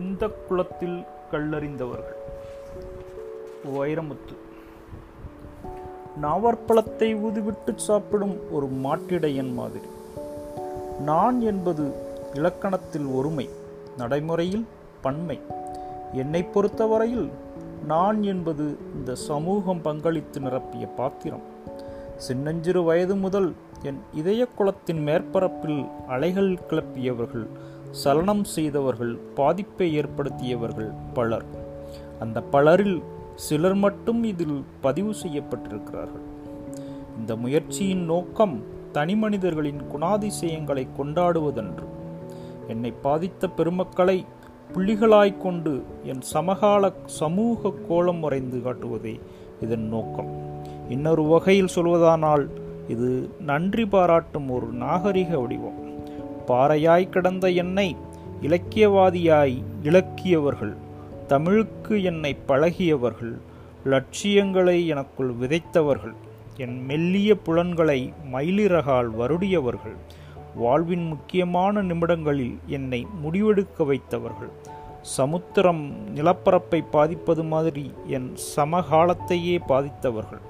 இந்த குலத்தில் கல்லறிந்தவர்கள். வைரமுத்து. நாவற்பழத்தை ஊதிவிட்டு சாப்பிடும் ஒரு மாட்டிடையன் மாதிரி. நான் என்பது இலக்கணத்தில் ஒருமை நடைமுறையில் பன்மை. என்னை பொறுத்தவரையில் நான் என்பது இந்த சமூகம் பங்களித்து நிரப்பிய பாத்திரம். சின்னஞ்சிறு வயது முதல் என் இதய குளத்தின் மேற்பரப்பில் அலைகள் கிளப்பியவர்கள் சலனம் செய்தவர்கள் பாதிப்பை ஏற்படுத்தியவர்கள் பலர். அந்த பலரில் சிலர் மட்டும் இதில் பதிவு செய்யப்பட்டிருக்கிறார்கள். இந்த முயற்சியின் நோக்கம் தனிமனிதர்களின் குணாதிசயங்களை கொண்டாடுவதன்று. என்னை பாதித்த பெருமக்களை புள்ளிகளாய்க் கொண்டு என் சமகால சமூக கோலம் வரைந்து காட்டுவதே இதன் நோக்கம். இன்னொரு வகையில் சொல்வதானால் இது நன்றி பாராட்டும் ஒரு நாகரிக வடிவம். பாறையாய் கிடந்த என்னை இலக்கியவாதியாய் இலக்கியவர்கள் தமிழுக்கு என்னை பழகியவர்கள் லட்சியங்களை எனக்குள் விதைத்தவர்கள் என் மெல்லிய புலன்களை மயிலிறகால் வருடியவர்கள் வாழ்வின் முக்கியமான நிமிடங்களில் என்னை முடிவெடுக்க வைத்தவர்கள். சமுத்திரம் நிலப்பரப்பை பாதிப்பது மாதிரி என் சமகாலத்தையே பாதித்தவர்கள்.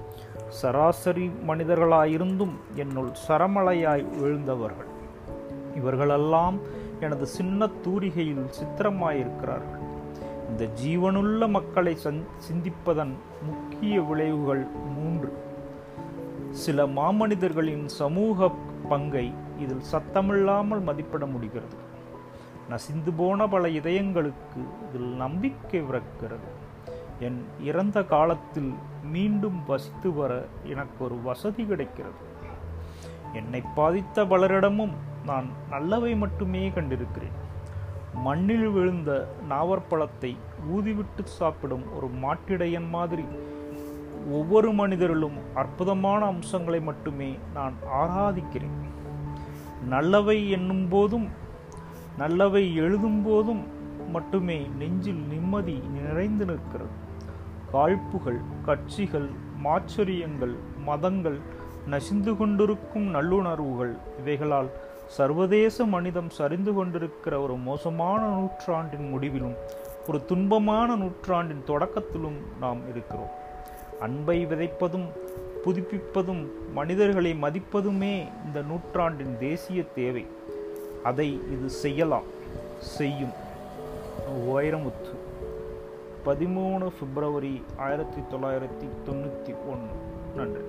சராசரி மனிதர்களாயிருந்தும் என்னுள் சரமலையாய் விழுந்தவர்கள் இவர்களெல்லாம் எனது சின்ன தூரிகையில் சித்திரமாயிருக்கிறார்கள். இந்த ஜீவனுள்ள மக்களை சிந்திப்பதன் முக்கிய விளைவுகள் மூன்று. சில மாமனிதர்களின் சமூக பங்கை இதில் சத்தமில்லாமல் மதிப்பிட முடிகிறது. நசிந்து போன பல இதயங்களுக்கு இதில் நம்பிக்கை விறக்கிறது என் இறந்த காலத்தில் மீண்டும் வசித்து வர எனக்கு ஒரு வசதி கிடைக்கிறது. என்னை பாதித்த பலரிடமும் நான் நல்லவை மட்டுமே கண்டிருக்கிறேன். மண்ணில் விழுந்த நாவற்பழத்தை ஊதிவிட்டு சாப்பிடும் ஒரு மாட்டிடையன் மாதிரி ஒவ்வொரு மனிதரிலும் அற்புதமான அம்சங்களை மட்டுமே நான் ஆராதிக்கிறேன். நல்லவை என்னும் போதும் நல்லவை எழுதும் போதும் மட்டுமே நெஞ்சில் நிம்மதி நிறைந்து நிற்கிறது. காழ்ப்புகள் கட்சிகள் மாச்சரியங்கள் மதங்கள் நசிந்து கொண்டிருக்கும் நல்லுணர்வுகள் இவைகளால் சர்வதேச மனிதம் சரிந்து கொண்டிருக்கிற ஒரு மோசமான நூற்றாண்டின் முடிவிலும் ஒரு துன்பமான நூற்றாண்டின் தொடக்கத்திலும் நாம் இருக்கிறோம். அன்பை விதைப்பதும் புதுப்பிப்பதும் மனிதர்களை மதிப்பதுமே இந்த நூற்றாண்டின் தேசிய தேவை. அதை இது செய்யலாம் செய்யும். வைரமுத்து. பதிமூணு பிப்ரவரி ஆயிரத்தி தொள்ளாயிரத்தி தொண்ணூற்றி ஒன்று. நன்றி.